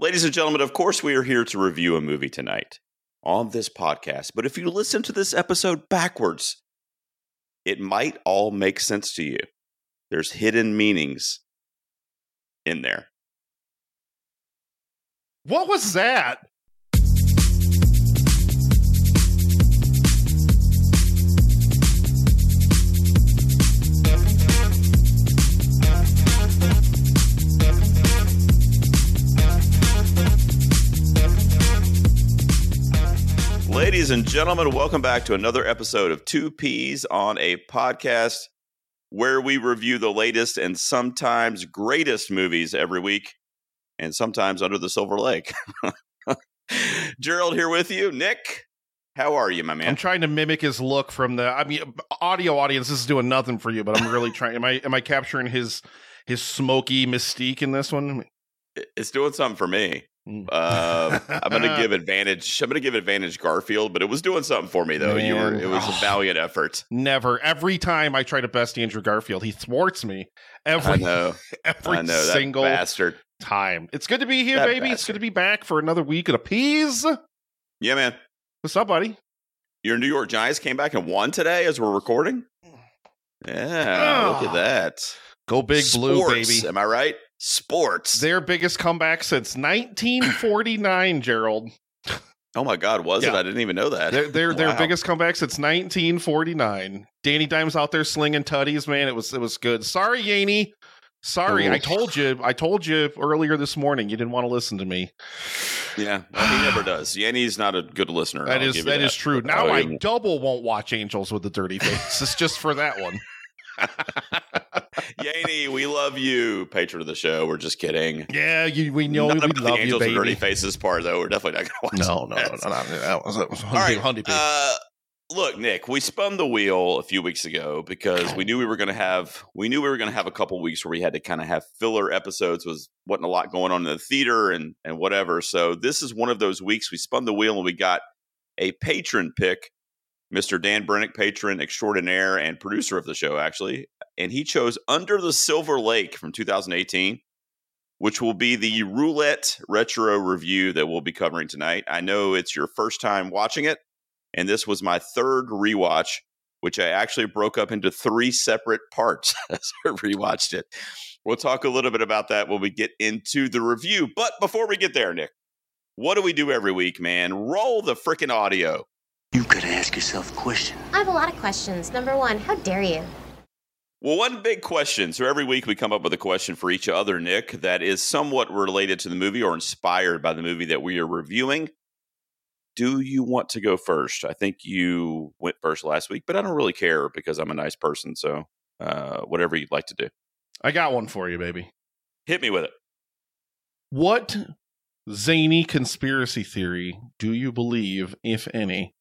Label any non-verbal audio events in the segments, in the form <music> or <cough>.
Ladies and gentlemen, of course, we are here to review a movie tonight on this podcast. But if you listen to this episode backwards, it might all make sense to you. There's hidden meanings in there. What was that? Ladies and gentlemen, welcome back to another episode of Two Peas on a podcast where we review the latest and sometimes greatest movies every week and sometimes under the silver lake. <laughs> Gerald here with you. Nick, how are you, my man? I'm trying to mimic his look from the I mean audio audience this is doing nothing for you, but I'm really trying am I am I capturing his his smoky mystique in this one? It's doing something for me. Uh, I'm going <laughs> to give advantage. I'm going to give advantage Garfield, but it was doing something for me though. You were. It was a Oh. <sighs> valiant effort. Never. Every time I try to best Andrew Garfield, he thwarts me. I Every know. <laughs> every I know single bastard. time. It's good to be here, That baby. It's good to be back for another week of the peas. Yeah, man. What's up, buddy? Your New York Giants came back and won today as we're recording. Yeah, look Ah. at that. Go big blue, baby. Am I right? Sports. Their biggest comeback since 1949, <coughs> Gerald. oh my God, was it? I didn't even know that. Their their, their biggest comeback since 1949. Danny Dimes out there slinging tutties, man. It was it was good. Sorry, Yeany. Sorry, I told you. I told you earlier this morning. You didn't want to listen to me. Yeah, <sighs> he never does. Yeany's not a good listener. That I'll is you that is true. Now I'll I double won't watch Angels with the dirty face. it's just for that one. <laughs> Yeany, we love you, patron of the show. We're just kidding. Yeah, you, we know Not we the love you, Angels and Dirty. Faces part, though. We're definitely not going to watch. No, no, no, that. no, no, That was, that was All right. Hundy Uh, look, Nick, we spun the wheel a few weeks ago because we knew we were going to have we knew we were going to have a couple weeks where we had to kind of have filler episodes. Was wasn't a lot going on in the theater and and whatever. So this is one of those weeks we spun the wheel and we got a patron pick, Mr. Dan Brenic, patron extraordinaire and producer of the show, actually, and he chose Under the Silver Lake from 2018. Which will be the roulette retro review that we'll be covering tonight. I know it's your first time watching it and this was my third rewatch, which I actually broke up into three separate parts <laughs> as I rewatched it. We'll talk a little bit about that when we get into the review. But before we get there, Nick, what do we do every week, man? Roll the freaking audio. You gotta ask yourself a question. I have a lot of questions. Number one, how dare you? Well, one big question. So every week we come up with a question for each other, Nick, that is somewhat related to the movie or inspired by the movie that we are reviewing. Do you want to go first? I think you went first last week, but I don't really care because I'm a nice person. So uh, whatever you'd like to do. I got one for you, baby. Hit me with it. What zany conspiracy theory do you believe, if any?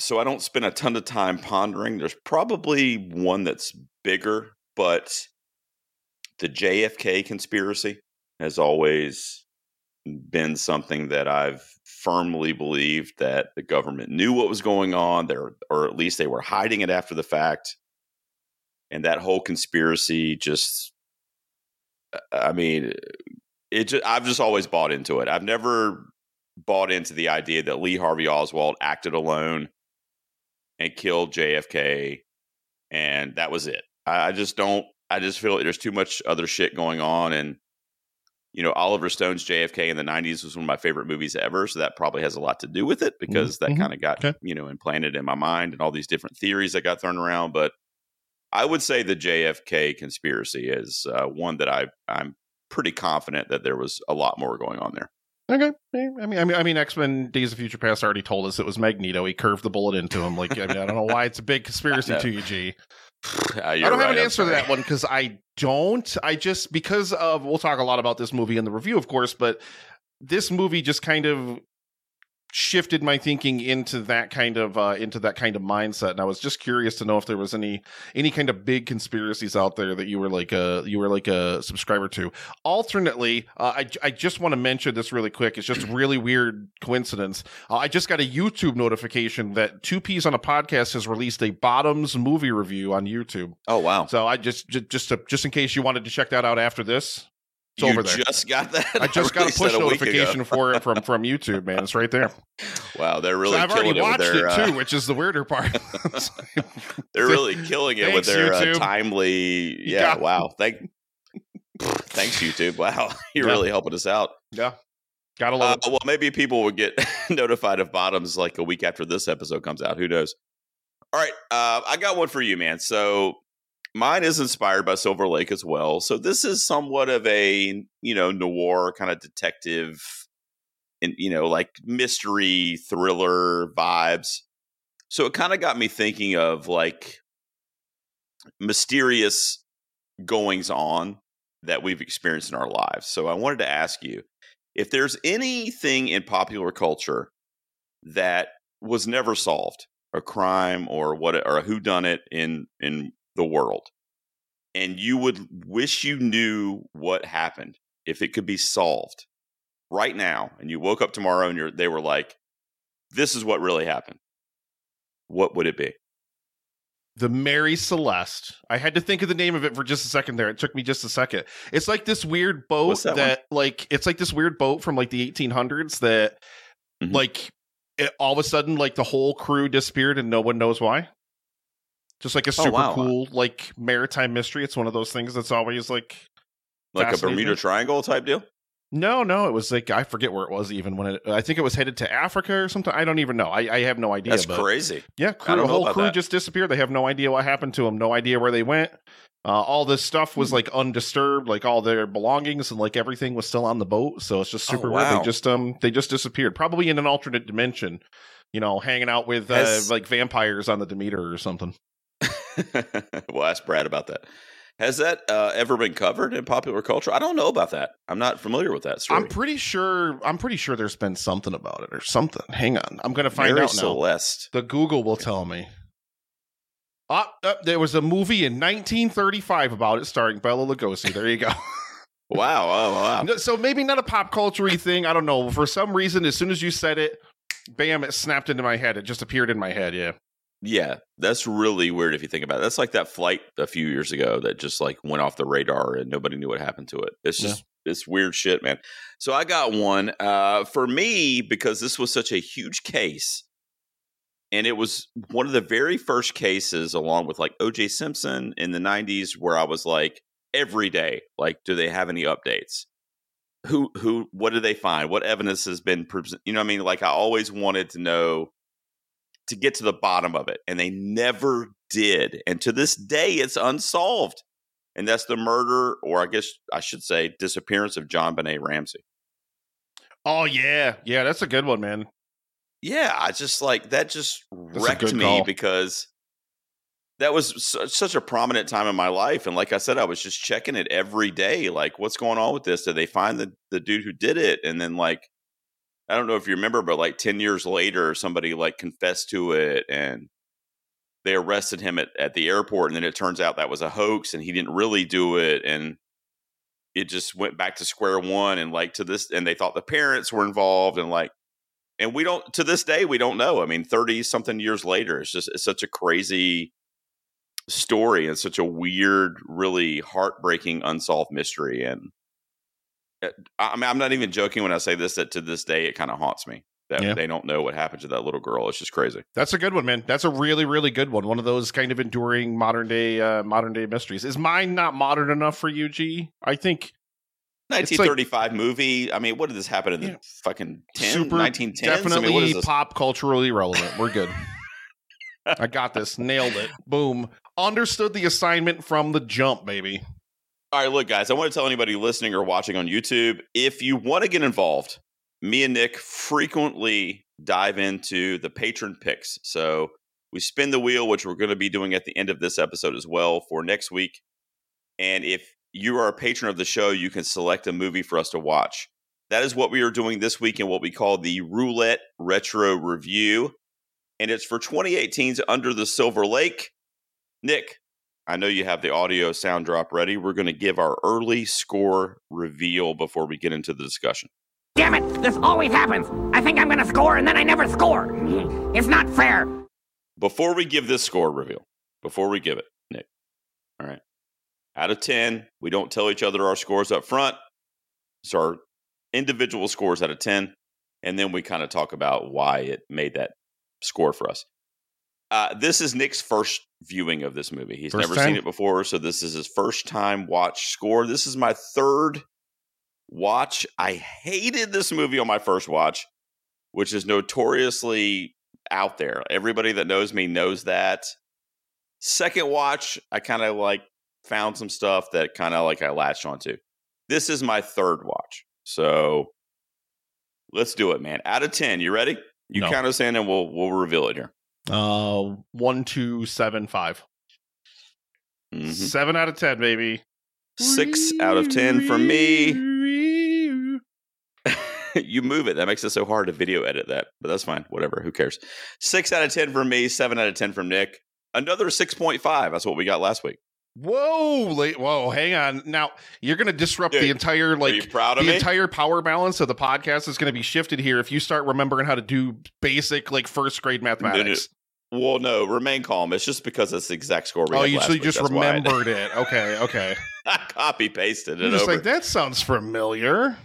So I don't spend a ton of time pondering. There's probably one that's bigger, but the JFK conspiracy has always been something that I've firmly believed that the government knew what was going on there, or at least they were hiding it after the fact. And that whole conspiracy just, I mean, it just, I've just always bought into it. I've never bought into the idea that Lee Harvey Oswald acted alone and killed JFK, and that was it. I, I just don't. I just feel like there's too much other shit going on, and you know, Oliver Stone's JFK in the '90s was one of my favorite movies ever, so that probably has a lot to do with it because that Mhm. kind of got Okay. you know implanted in my mind and all these different theories that got thrown around. But I would say the JFK conspiracy is uh, one that I I'm pretty confident that there was a lot more going on there. Okay. I mean, I mean, I mean, X Men: Days of Future Past already told us it was Magneto. He curved the bullet into him. Like, I mean, I don't know why it's a big conspiracy <laughs> to you, G. <sighs> Uh, I don't have an I'm answer to that one because I don't. I just because of we'll talk a lot about this movie in the review, of course, but this movie just kind of shifted my thinking into that kind of uh into that kind of mindset and i was just curious to know if there was any any kind of big conspiracies out there that you were like a you were like a subscriber to. Alternately uh, i i just want to mention this really quick. It's just really weird coincidence. Uh, i just got a youtube notification that two peas on a podcast has released a bottoms movie review on youtube. Oh wow. so I just just just to, just in case you wanted to check that out after this, It's you over there. just got that. I just got a push ago. notification for it from <laughs> from YouTube, man. It's right there. Wow, they're really so I've killing already it watched their. it uh, too, which is the weirder part. <laughs> they're really <laughs> killing it with their uh, timely. Yeah, Yeah. wow. Thank. Thanks, YouTube. Wow, you're Yeah. really helping us out. yeah, gotta Uh, it. well, maybe people will get notified of bottoms like a week after this episode comes out. Who knows? All right, uh, I got one for you, man. So mine is inspired by Silver Lake as well. So this is somewhat of a you know noir kind of detective, and you know like mystery thriller vibes. So it kind of got me thinking of like mysterious goings on that we've experienced in our lives. So I wanted to ask you if there's anything in popular culture that was never solved, a crime or what or a who done it in in the world, and you would wish you knew what happened if it could be solved right now, and you woke up tomorrow and you're they were like, this is what really happened. What would it be? The Mary Celeste. I had to think of the name of it for just a second there. It took me just a second. It's like this weird boat that that, like, it's like this weird boat from like the 1800s that, Mhm. like, it, all of a sudden, like the whole crew disappeared and no one knows why. Just like a Oh, super wow. cool, like maritime mystery. It's one of those things that's always like Like a Bermuda Triangle type deal? No, no, it was like I forget where it was even when it. I think it was headed to Africa or something. I don't even know. I, I have no idea. That's crazy. Yeah, crew, the whole crew that. just disappeared. They have no idea what happened to them. No idea where they went. Uh, all this stuff Hmm. was like undisturbed, like all their belongings and like everything was still on the boat. So it's just Oh, super weird. They just um they just disappeared. Probably in an alternate dimension. You know, hanging out with uh, Has- like vampires on the Demeter or something. <laughs> well, ask Brad about that. Has that uh, ever been covered in popular culture? I don't know about that. I'm not familiar with that story. I'm pretty sure. I'm pretty sure there's been something about it or something. Hang on, I'm gonna find Mary out now. Celeste. The Google will tell me. Ah, uh, there was a movie in 1935 about it, starring Bela Lugosi. There you go. <laughs> Wow. Oh, wow. No, so maybe not a pop culture thing. I don't know. For some reason, as soon as you said it, bam, it snapped into my head. It just appeared in my head. Yeah. Yeah, that's really weird if you think about it. That's like that flight a few years ago that just like went off the radar and nobody knew what happened to it. It's just it's weird shit, man. So I got one uh, for me because this was such a huge case, and it was one of the very first cases, along with like O.J. Simpson in the '90s, where I was like every day, like, do they have any updates? Who who? What did they find? What evidence has been? pres- You know, what I mean, like I always wanted to know to get to the bottom of it, and they never did. And to this day, it's unsolved. And that's the murder, or I guess I should say, disappearance of JonBenét Ramsey. Oh yeah, yeah. That's a good one, man. Yeah, I just like that. Just a wrecked me call. because that was su- such a prominent time in my life. And like I said, I was just checking it every day. Like, what's going on with this? Did they find the the dude who did it? And then like, I don't know if you remember, but like ten years later, somebody like confessed to it and they arrested him at, at the airport. And then it turns out that was a hoax and he didn't really do it. And it just went back to square one. And like to this, and they thought the parents were involved and like, and we don't to this day we don't know. I mean, thirty something years later, it's just it's such a crazy story and such a weird, really heartbreaking unsolved mystery. And I I mean, I'm not even joking when I say this. That to this day, it kind of haunts me that Yeah. they don't know what happened to that little girl. It's just crazy. That's a good one, man. That's a really, really good one. One of those kind of enduring modern day, uh, modern day mysteries. Is mine not modern enough for you, G? I think It's like- 1935 movie. I mean, what did this happen in the Yeah. fucking 10, super 1910s? definitely I mean, what is this? pop culturally relevant. We're good. <laughs> I got this. Nailed it. Boom. Understood the assignment from the jump, baby. All right, look, guys, I want to tell anybody listening or watching on YouTube if you want to get involved, me and Nick frequently dive into the patron picks. So we spin the wheel, which we're going to be doing at the end of this episode as well for next week. And if you are a patron of the show, you can select a movie for us to watch. That is what we are doing this week in what we call the Roulette Retro Review. And it's for 2018's Under the Silver Lake. Nick, I know you have the audio sound drop ready. We're going to give our early score reveal before we get into the discussion. Damn it! This always happens. I think I'm gonna score and then I never score. It's not fair. Before we give this score reveal, before we give it, Nick, all right, out of 10, we don't tell each other our scores up front. So our individual scores out of 10, and then we kind of talk about why it made that score for us. Uh, this is Nick's first viewing of this movie. He's First never time? seen it before, so this is his first time watch score. This is my third watch. I hated this movie on my first watch, which is notoriously out there. Everybody that knows me knows that. Second watch, I kind of like found some stuff that kind of like I latched onto. This is my third watch. So let's do it, man. Out of 10, you ready? You No. count us in and we'll we'll reveal it here. Uh, one, two, seven, five. Mhm. Seven out of ten, baby. Six out of 10 for me. <laughs> you move it. That makes it so hard to video edit that, but that's fine. Whatever. Who cares? Six out of 10 for me, seven out of 10 from Nick. Another 6.5. That's what we got last week. Whoa, late, whoa, hang on. Now you're going to disrupt the entire like the me? entire power balance of the podcast is going to be shifted here if you start remembering how to do basic like first grade mathematics. Well, no, remain calm. It's just because it's the exact score we oh, you so you just remembered it. Okay, okay. <laughs> I copy pasted it just over. like that sounds familiar.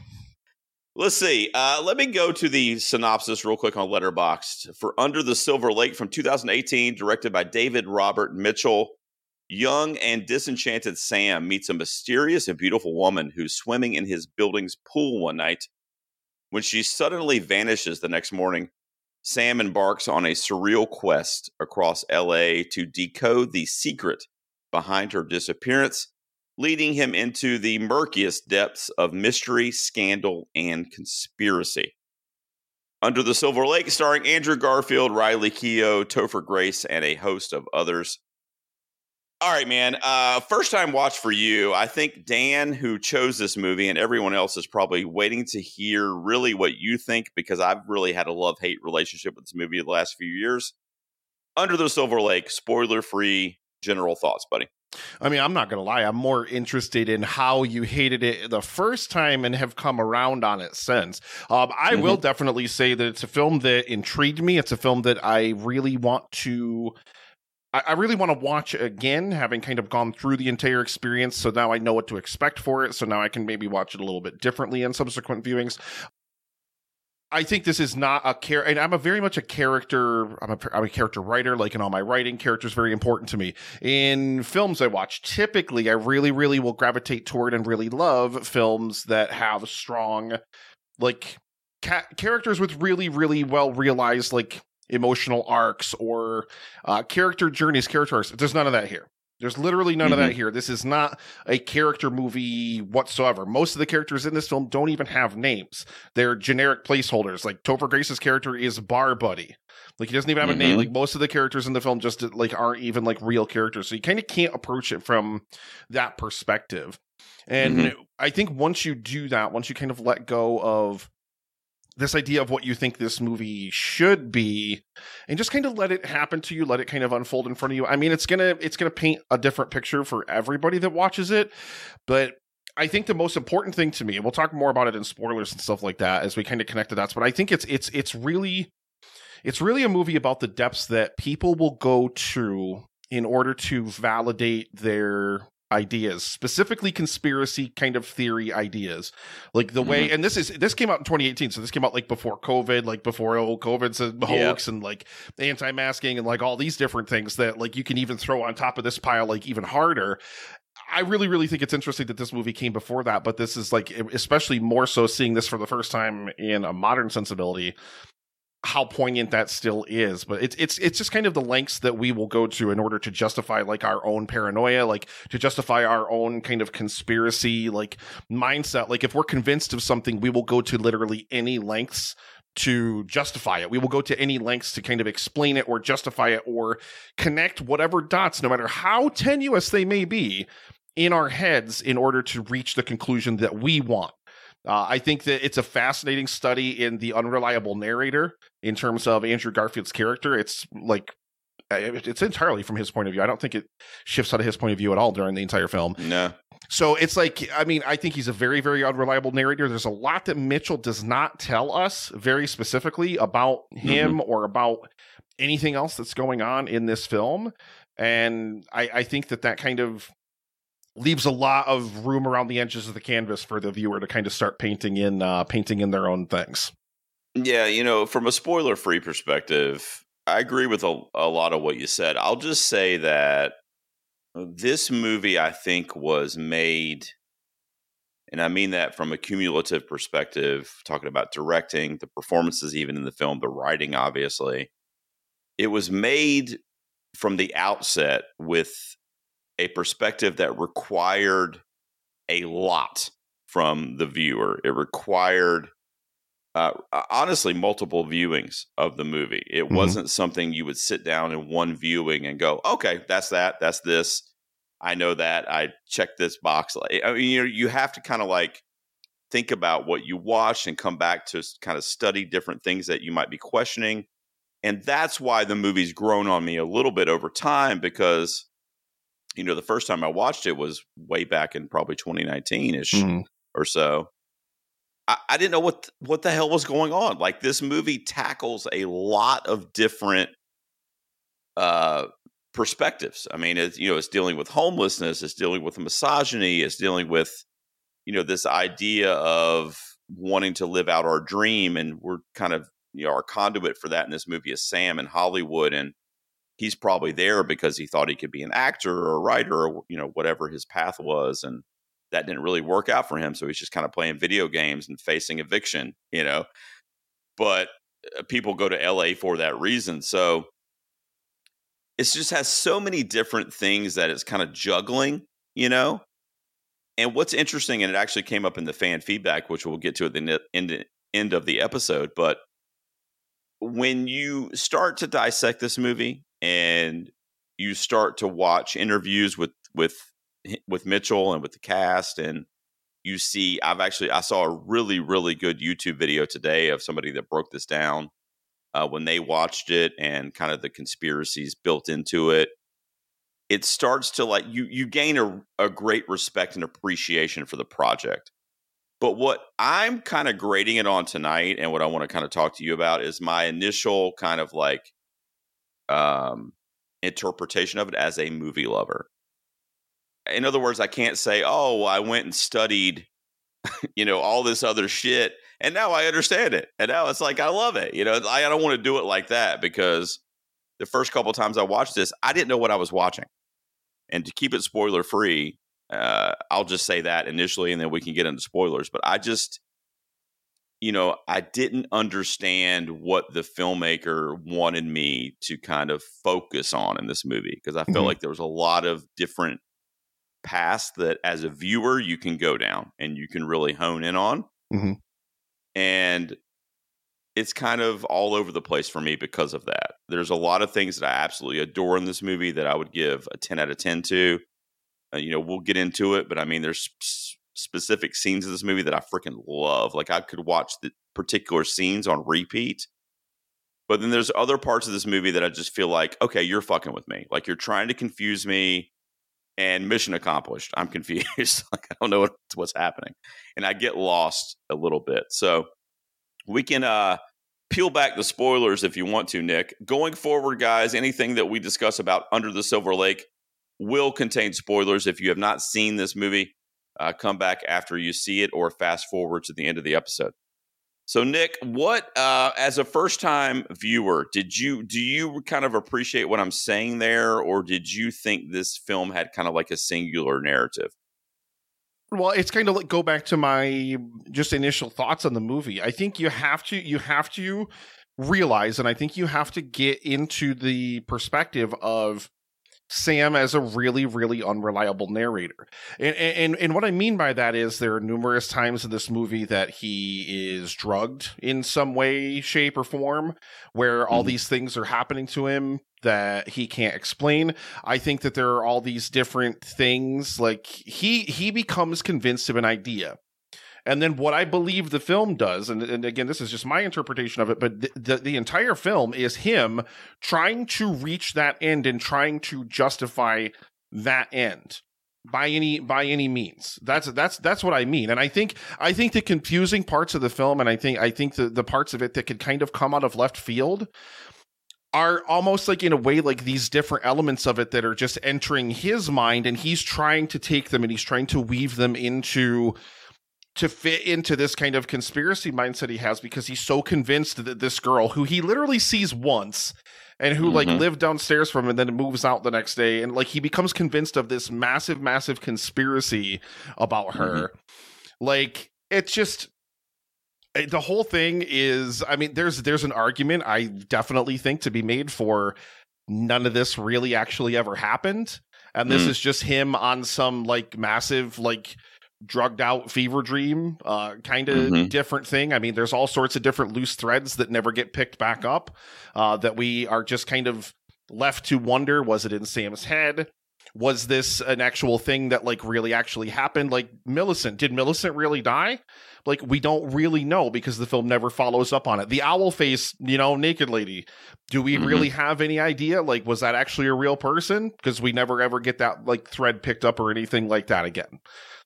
Let's see. Uh, let me go to the synopsis real quick on Letterboxd for Under the Silver Lake from 2018, directed by David Robert Mitchell. Young and disenchanted Sam meets a mysterious and beautiful woman who's swimming in his building's pool one night. When she suddenly vanishes the next morning, Sam embarks on a surreal quest across LA to decode the secret behind her disappearance leading him into the murkiest depths of mystery, scandal, and conspiracy. Under the Silver Lake, starring Andrew Garfield, Riley Keough, Topher Grace, and a host of others. All right, man. Uh, first time watch for you. I think Dan, who chose this movie, and everyone else is probably waiting to hear really what you think because I've really had a love hate relationship with this movie the last few years. Under the Silver Lake, spoiler free, general thoughts, buddy. I mean, I'm not going to lie. I'm more interested in how you hated it the first time and have come around on it since. Um, I will definitely say that it's a film that intrigued me. It's a film that I really want to. I really want to watch again, having kind of gone through the entire experience. So now I know what to expect for it. So now I can maybe watch it a little bit differently in subsequent viewings. I think this is not a care, and I'm a very much a character. I'm a, I'm a character writer. Like in all my writing, character is very important to me. In films I watch, typically I really, really will gravitate toward and really love films that have strong, like ca- characters with really, really well realized like emotional arcs or uh, character journeys, character arcs. There's none of that here. There's literally none of that here. This is not a character movie whatsoever. Most of the characters in this film don't even have names. They're generic placeholders. Like Topher Grace's character is Bar Buddy. Like he doesn't even have a name. Mhm. Like most of the characters in the film just like aren't even like real characters. So you kind of can't approach it from that perspective. And Mhm. I think once you do that, once you kind of let go of this idea of what you think this movie should be and just kind of let it happen to you let it kind of unfold in front of you. I mean it's gonna it's gonna paint a different picture for everybody that watches it but I think the most important thing to me, and we'll talk more about it in spoilers and stuff like that as we kind of connect the dots, but I think it's it's it's really it's really a movie about the depths that people will go to in order to validate their ideas, specifically conspiracy kind of theory ideas. Like the way mm-hmm. and this is this came out in 2018, so this came out like before COVID, like before oh COVID's a hoax and like anti-masking and like all these different things that like you can even throw on top of this pile like even harder. I really, really think it's interesting that this movie came before that, but this is like, especially more so seeing this for the first time in a modern sensibility, how poignant that still is. But it's it's it's just kind of the lengths that we will go to in order to justify like our own paranoia, like to justify our own kind of conspiracy like mindset. Like if we're convinced of something, we will go to literally any lengths to justify it. We will go to any lengths to kind of explain it or justify it or connect whatever dots, no matter how tenuous they may be, in our heads in order to reach the conclusion that we want. Uh, I think that it's a fascinating study in the unreliable narrator in terms of Andrew Garfield's character. It's like it's entirely from his point of view. I don't think it shifts out of his point of view at all during the entire film. No. So it's like, I mean, I think he's a very, very unreliable narrator. There's a lot that Mitchell does not tell us very specifically about him or about anything else that's going on in this film. And I, I think that that kind of leaves a lot of room around the edges of the canvas for the viewer to kind of start painting in uh, painting in their own things. Yeah, you know, from a spoiler free perspective, I agree with a, a lot of what you said. I'll just say that this movie, I think, was made, and I mean that from a cumulative perspective, talking about directing, the performances, even in the film, the writing, obviously. It was made from the outset with a perspective that required a lot from the viewer. It required uh, honestly multiple viewings of the movie. It mm-hmm. wasn't something you would sit down in one viewing and go, "Okay, that's that. That's this. I know that. I check this box." I mean, you you have to kind of like think about what you watch and come back to kind of study different things that you might be questioning. And that's why the movie's grown on me a little bit over time because you know, the first time I watched it was way back in probably 2019 ish mm-hmm. or so. I, I, didn't know what what the hell was going on. Like this movie tackles a lot of different uh, perspectives. I mean, it's you know, it's dealing with homelessness, it's dealing with misogyny, it's dealing with you know this idea of wanting to live out our dream, and we're kind of you know our conduit for that in this movie is Sam and Hollywood, and he's probably there because he thought he could be an actor or a writer or you know whatever his path was, and that didn't really work out for him. So he's just kind of playing video games and facing eviction, you know. But uh, people go to LA for that reason. So it just has so many different things that it's kind of juggling, you know. And what's interesting, and it actually came up in the fan feedback, which we'll get to at the end, end of the episode, but when you start to dissect this movie and you start to watch interviews with with with Mitchell and with the cast and you see I've actually I saw a really really good YouTube video today of somebody that broke this down uh, when they watched it and kind of the conspiracies built into it. It starts to like you you gain a, a great respect and appreciation for the project. But what I'm kind of grading it on tonight and what I want to kind of talk to you about is my initial kind of like um interpretation of it as a movie lover in other words, I can't say, "Oh, I went and studied, <laughs> you know, all this other shit, and now I understand it." And now it's like I love it. You know, I, don't want to do it like that because the first couple times I watched this, I didn't know what I was watching. And to keep it spoiler free, uh, I'll just say that initially, and then we can get into spoilers. But I just, you know, I didn't understand what the filmmaker wanted me to kind of focus on in this movie because I felt mm-hmm. like there was a lot of different paths that as a viewer you can go down and you can really hone in on. Mm-hmm. And it's kind of all over the place for me because of that. There's a lot of things that I absolutely adore in this movie that I would give a 10 out of 10 to. Uh, you know, we'll get into it, but I mean, there's specific scenes in this movie that I freaking love. Like I could watch the particular scenes on repeat. But then there's other parts of this movie that I just feel like, okay, you're fucking with me. Like you're trying to confuse me and mission accomplished. I'm <laughs> confused. like I don't know what, what's happening, and I get lost a little bit. So we can uh, peel back the spoilers if you want to, Nick. Going forward, guys, anything that we discuss about Under the Silver Lake will contain spoilers. If you have not seen this movie, uh, come back after you see it or fast forward to the end of the episode. So, Nick, what uh, as a first time viewer did you do you kind of appreciate what I'm saying there, or did you think this film had kind of like a singular narrative? Well, it's kind of like go back to my just initial thoughts on the movie. I think you have to you have to realize, and I think you have to get into the perspective of Sam as a really, really unreliable narrator. And, and, and what I mean by that is there are numerous times in this movie that he is drugged in some way, shape, or form, where all mm-hmm. these things are happening to him that he can't explain. I think that there are all these different things. Like he he becomes convinced of an idea and then what I believe the film does, and, and again, this is just my interpretation of it, but the, the, the entire film is him trying to reach that end and trying to justify that end by any by any means. That's that's that's what i mean. And i think i think the confusing parts of the film and i think i think the, the parts of it that could kind of come out of left field are almost like in a way like these different elements of it that are just entering his mind and he's trying to take them and he's trying to weave them into to fit into this kind of conspiracy mindset he has because he's so convinced that this girl who he literally sees once and who like Mhm. lived downstairs from him and then moves out the next day and like he becomes convinced of this massive massive conspiracy about her like it's just eh, the whole thing is i mean there's there's an argument i definitely think to be made for none of this really actually ever happened and this Mm. is just him on some like massive like drugged out fever dream uh kind of Mhm. different thing. I mean there's all sorts of different loose threads that never get picked back up uh that we are just kind of left to wonder was it in sam's head? Was this an actual thing that like really actually happened? Like millicent did millicent really die? Like we don't really know because the film never follows up on it. The owl face you know naked lady. Do we Mhm. really have any idea? Like was that actually a real person? Because we never ever get that like thread picked up or anything like that again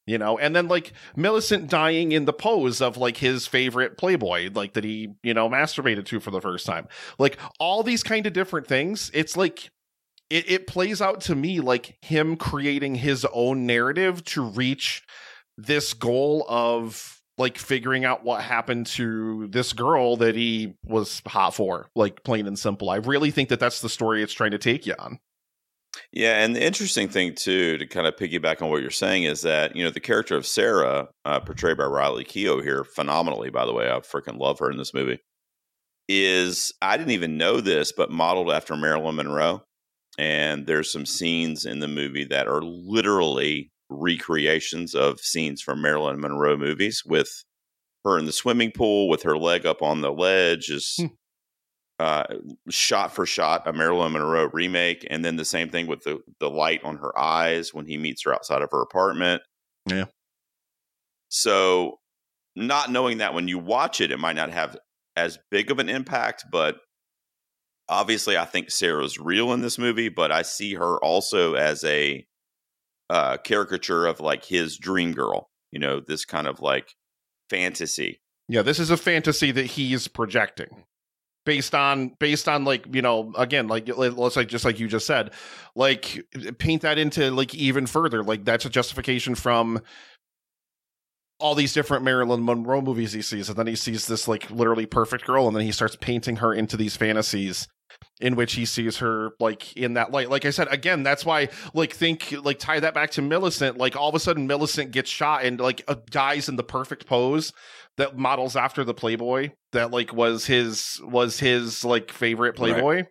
you know? And then like millicent dying in the pose of like his favorite playboy like that he you know masturbated to for the first time. Like all these kind of different things it's like it, it plays out to me like him creating his own narrative to reach this goal of like figuring out what happened to this girl that he was hot for like plain and simple. I really think that that's the story it's trying to take you on Yeah, and the interesting thing too, to kind of piggyback on what you're saying, is that you know the character of Sarah, uh, portrayed by Riley Keough here, phenomenally, by the way, I freaking love her in this movie. Is I didn't even know this, but modeled after Marilyn Monroe, and there's some scenes in the movie that are literally recreations of scenes from Marilyn Monroe movies, with her in the swimming pool with her leg up on the ledge, is Hmm. Uh, shot for shot a Marilyn Monroe remake, and then the same thing with the the light on her eyes when he meets her outside of her apartment. Yeah. So, not knowing that when you watch it, it might not have as big of an impact, but obviously, I think Sarah's real in this movie, but I see her also as a uh, caricature of like his dream girl. You know, this kind of like fantasy. Yeah, this is a fantasy that he's projecting based on based on like you know again like let's like just like you just said like paint that into like even further. Like that's a justification from all these different Marilyn Monroe movies he sees and then he sees this like literally perfect girl and then he starts painting her into these fantasies in which he sees her like in that light. Like i said again that's why like think like tie that back to millicent. Like all of a sudden millicent gets shot and like uh, dies in the perfect pose that models after the playboy that like was his was his like favorite Right. playboy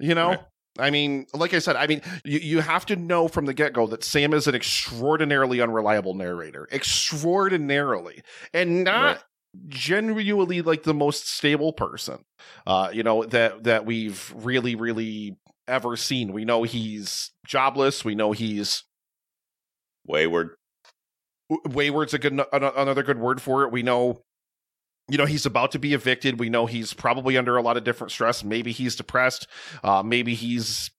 you know Right. i mean like i said i mean you, you have to know from the get-go that sam is an extraordinarily unreliable narrator extraordinarily and not Right. genuinely like the most stable person uh you know that that we've really really ever seen we know he's jobless we know he's Wayward. Wayward's a good an- another good word for it. We know you know he's about to be evicted. We know he's probably under a lot of different stress. Maybe he's depressed. Uh maybe he's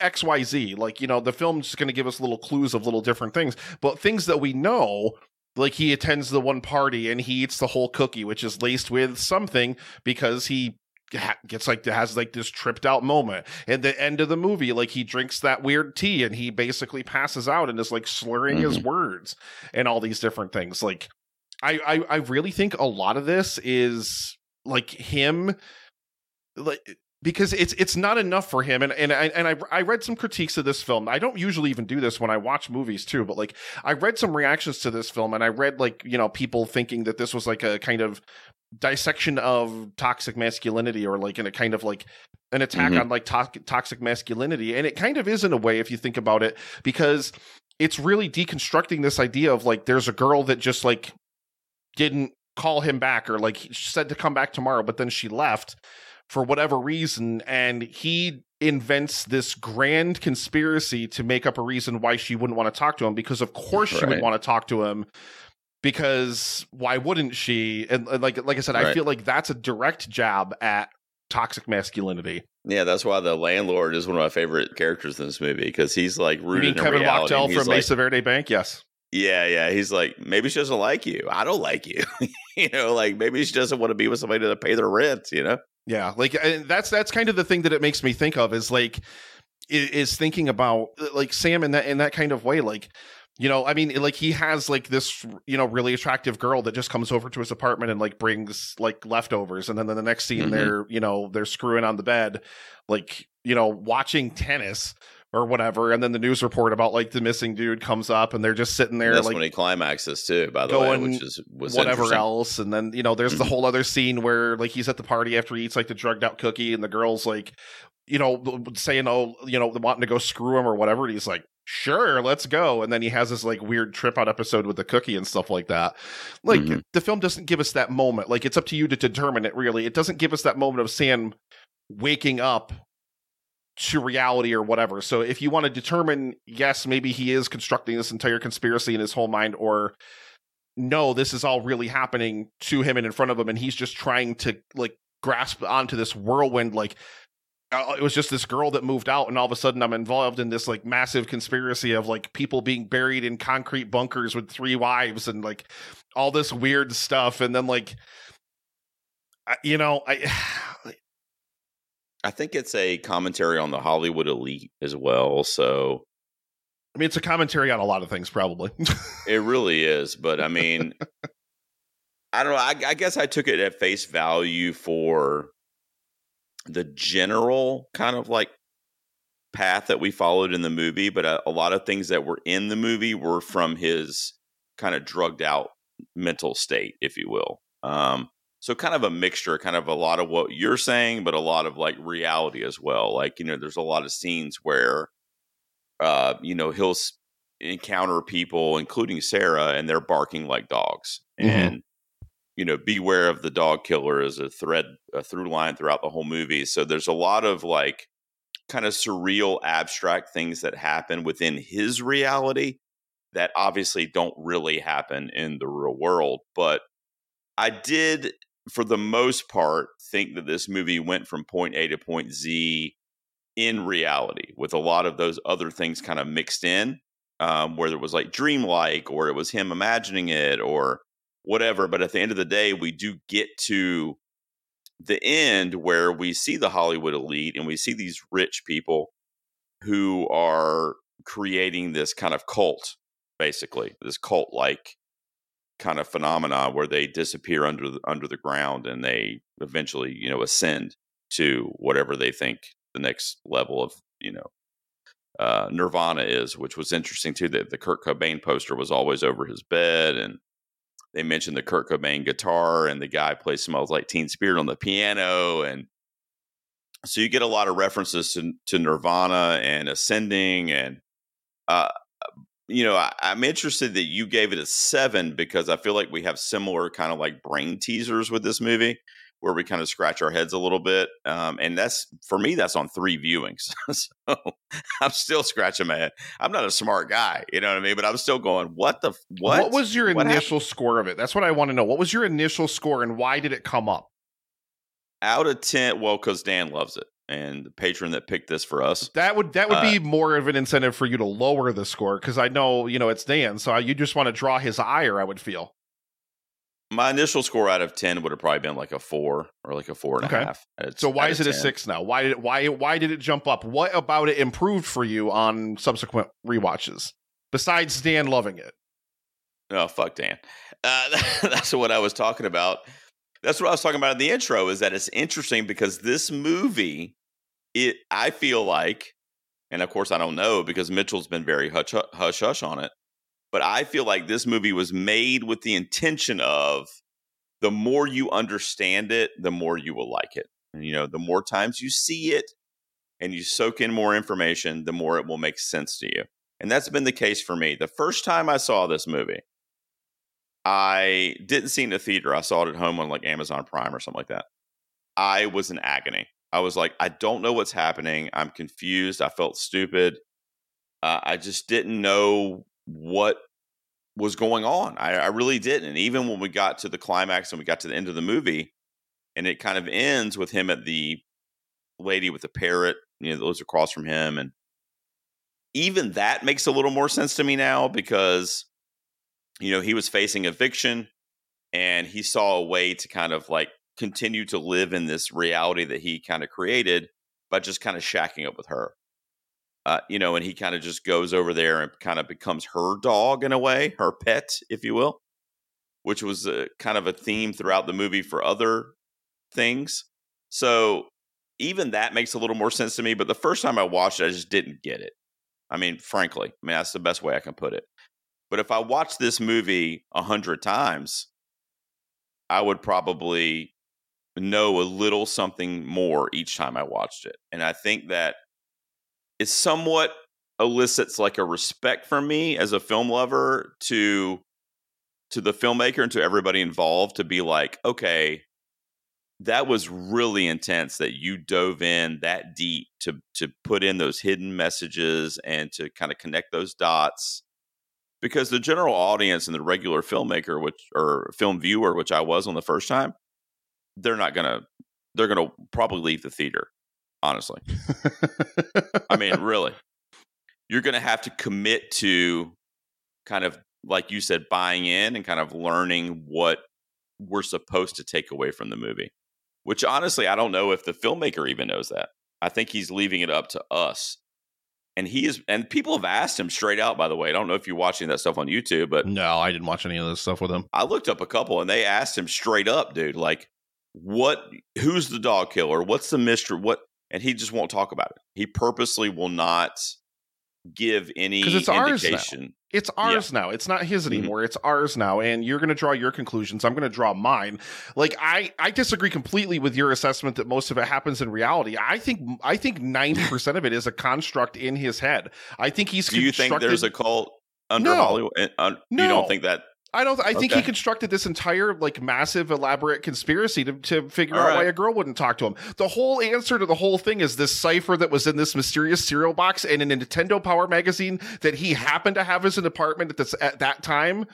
xyz like you know the film's going to give us little clues of little different things. But things that we know like he attends the one party and he eats the whole cookie which is laced with something because he gets like has like this tripped out moment. At the end of the movie like he drinks that weird tea and he basically passes out and is like slurring his mm-hmm. words and all these different things. Like I, I i really think a lot of this is like him like because it's it's not enough for him. And and I and I I read some critiques of this film. I don't usually even do this when I watch movies too, but like I read some reactions to this film and I read like, you know, people thinking that this was like a kind of dissection of toxic masculinity or like in a kind of like an attack Mhm. on like to- toxic masculinity and it kind of is in a way if you think about it because it's really deconstructing this idea of like there's a girl that just like didn't call him back or like said to come back tomorrow but then she left for whatever reason and he invents this grand conspiracy to make up a reason why she wouldn't want to talk to him because of course she would Right. want to talk to him because why wouldn't she and, and like like i said i feel like that's a direct jab at toxic masculinity Yeah, that's why the landlord is one of my favorite characters in this movie because he's like you rooted kevin reality. from like, mesa verde bank yes Yeah, yeah. He's like, maybe she doesn't like you. I don't like you. <laughs> you know, like maybe she doesn't want to be with somebody to pay their rent. You know, Yeah, like and that's that's kind of the thing that it makes me think of is like is, thinking about like Sam in that in that kind of way, like you know, I mean, like he has like this, you know, really attractive girl that just comes over to his apartment and like brings like leftovers, and then the next scene Mhm. they're, you know, they're screwing on the bed, like you know, watching tennis or whatever, and then the news report about like the missing dude comes up, and they're just sitting there That's like when he climaxes too. By the way, which is was whatever else and then you know there's the Mhm. whole other scene where like he's at the party after he eats like the drugged out cookie and the girl's like you know saying oh you know wanting to go screw him or whatever and he's like sure let's go and then he has this like weird trip out episode with the cookie and stuff like that like Mhm. the film doesn't give us that moment like it's up to you to determine it really it doesn't give us that moment of sam waking up to reality or whatever so if you want to determine yes maybe he is constructing this entire conspiracy in his whole mind or no, this is all really happening to him and in front of him, and he's just trying to like grasp onto this whirlwind. Like Uh, it was just this girl that moved out, and all of a sudden I'm involved in this like massive conspiracy of like people being buried in concrete bunkers with three wives and like all this weird stuff, and then like I, you know I. <sighs> I think it's a commentary on the Hollywood elite as well. So I mean, it's a commentary on a lot of things, probably. it really is. But I mean, <laughs> I don't know. I, I guess I took it at face value for the general kind of like path that we followed in the movie. But a, a lot of things that were in the movie were from his kind of drugged out mental state, if you will. Um, so kind of a mixture, kind of a lot of what you're saying, but a lot of like reality as well. Like you know, there's a lot of scenes where, uh, you know, he'll s- encounter people, including Sarah, and they're barking like dogs. Mhm. And you know, beware of the dog killer is a thread, a through line throughout the whole movie. So there's a lot of like kind of surreal, abstract things that happen within his reality that obviously don't really happen in the real world. But I did, for the most part, think that this movie went from point A to point Z in reality with a lot of those other things kind of mixed in, um, where there was like dreamlike or it was him imagining it or whatever. But at the end of the day, we do get to the end where we see the Hollywood elite and we see these rich people who are creating this kind of cult, basically, this cult like kind of phenomena where they disappear under the, under the ground and they eventually, you know, ascend to whatever they think the next level of, you know, uh, Nirvana is, which was interesting too. That the Kurt Cobain poster was always over his bed, and they mentioned the Kurt Cobain guitar, and the guy plays "Smells Like Teen Spirit" on the piano, and so you get a lot of references to, to Nirvana and ascending, and uh, you know, I, I'm interested that you gave it a seven because I feel like we have similar kind of like brain teasers with this movie where we kind of scratch our heads a little bit. Um, and that's for me, that's on three viewings. <laughs> so I'm still scratching my head. I'm not a smart guy, you know what I mean? But I'm still going, what the, f- what? was your What initial score of it? That's what I want to know. What was your initial score, and why did it come up? Out of 10, well, because Dan loves it. And the patron that picked this for us. That would that would Uh, be more of an incentive for you to lower the score because I know you know it's Dan, so you just want to draw his ire. I would feel. My initial score out of 10 would have probably been like a four or like a four and a half. It's So why is it a six now? Why did why why did it jump up? What about it improved for you on subsequent rewatches besides Dan loving it? Oh, fuck Dan. Uh, <laughs> that's what I was talking about. That's what I was talking about in the intro is that it's interesting because this movie, it I feel like, and of course I don't know because Mitchell's been very hush hush hush on it, but I feel like this movie was made with the intention of the more you understand it, the more you will like it. And, you know, the more times you see it and you soak in more information, the more it will make sense to you. And that's been the case for me. The first time I saw this movie, I didn't see it in a theater. I saw it at home on like Amazon Prime or something like that. I was in agony. I was like, I don't know what's happening. I'm confused. I felt stupid. Uh, I just didn't know what was going on. I, I really didn't. And even when we got to the climax and we got to the end of the movie, and it kind of ends with him at the lady with the parrot, you know, those across from him. And even that makes a little more sense to me now because you know, he was facing eviction and he saw a way to kind of like continue to live in this reality that he kind of created by just kind of shacking up with her. Uh, you know, and he kind of just goes over there and kind of becomes her dog in a way, her pet, if you will, which was a, kind of a theme throughout the movie for other things. So even that makes a little more sense to me. But the first time I watched it, I just didn't get it. I mean, frankly, I mean that's the best way I can put it. But if I watched this movie a hundred times, I would probably know a little something more each time I watched it. And I think that it somewhat elicits like a respect from me as a film lover to to the filmmaker and to everybody involved to be like, okay, that was really intense that you dove in that deep to to put in those hidden messages and to kind of connect those dots. Because the general audience and the regular filmmaker which or film viewer which I was on the first time they're not to they're to probably leave the theater honestly. <laughs> I mean, really. You're going to have to commit to kind of like you said buying in and kind of learning what we're supposed to take away from the movie. Which honestly, I don't know if the filmmaker even knows that. I think he's leaving it up to us. And he is and people have asked him straight out by the way. I don't know if you're watching that stuff on YouTube, but No, I didn't watch any of this stuff with him. I looked up a couple and they asked him straight up, dude, like what who's the dog killer? What's the mystery? What and he just won't talk about it. He purposely will not give any it's ours now. It's ours now. It's not his Mhm. anymore. It's ours now. And you're going to draw your conclusions. I'm going to draw mine. Like I, I disagree completely with your assessment that most of it happens in reality. I think, I think <laughs> 90% of it is a construct in his head. I think he's Do you think there's a cult under No. Hollywood? uh, uh, You don't think that? I don't. I think he constructed this entire like massive, elaborate conspiracy to, to figure All out why a girl wouldn't talk to him. The whole answer to the whole thing is this cipher that was in this mysterious cereal box and in a Nintendo Power magazine that he happened to have as an apartment at this at that time.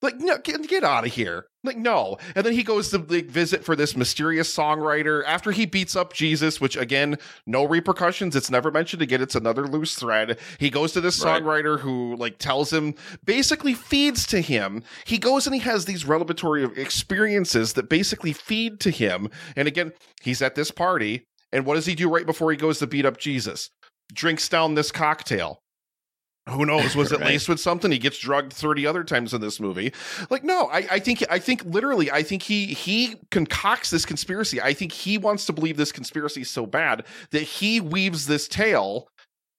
Like, no, get, get out of here. Like, no. And then he goes to like, visit for this mysterious songwriter after he beats up Jesus, which again, no repercussions. It's never mentioned again. It's another loose thread. He goes to this Right. songwriter who like tells him, basically feeds to him. He goes and he has these revelatory experiences that basically feed to him. And again, he's at this party. And what does he do right before he goes to beat up Jesus? Drinks down this cocktail. Who knows? Was <laughs> it Right. laced with something? He gets drugged 30 other times in this movie. Like, no, I, I think I think literally, I think he he concocts this conspiracy. I think he wants to believe this conspiracy so bad that he weaves this tale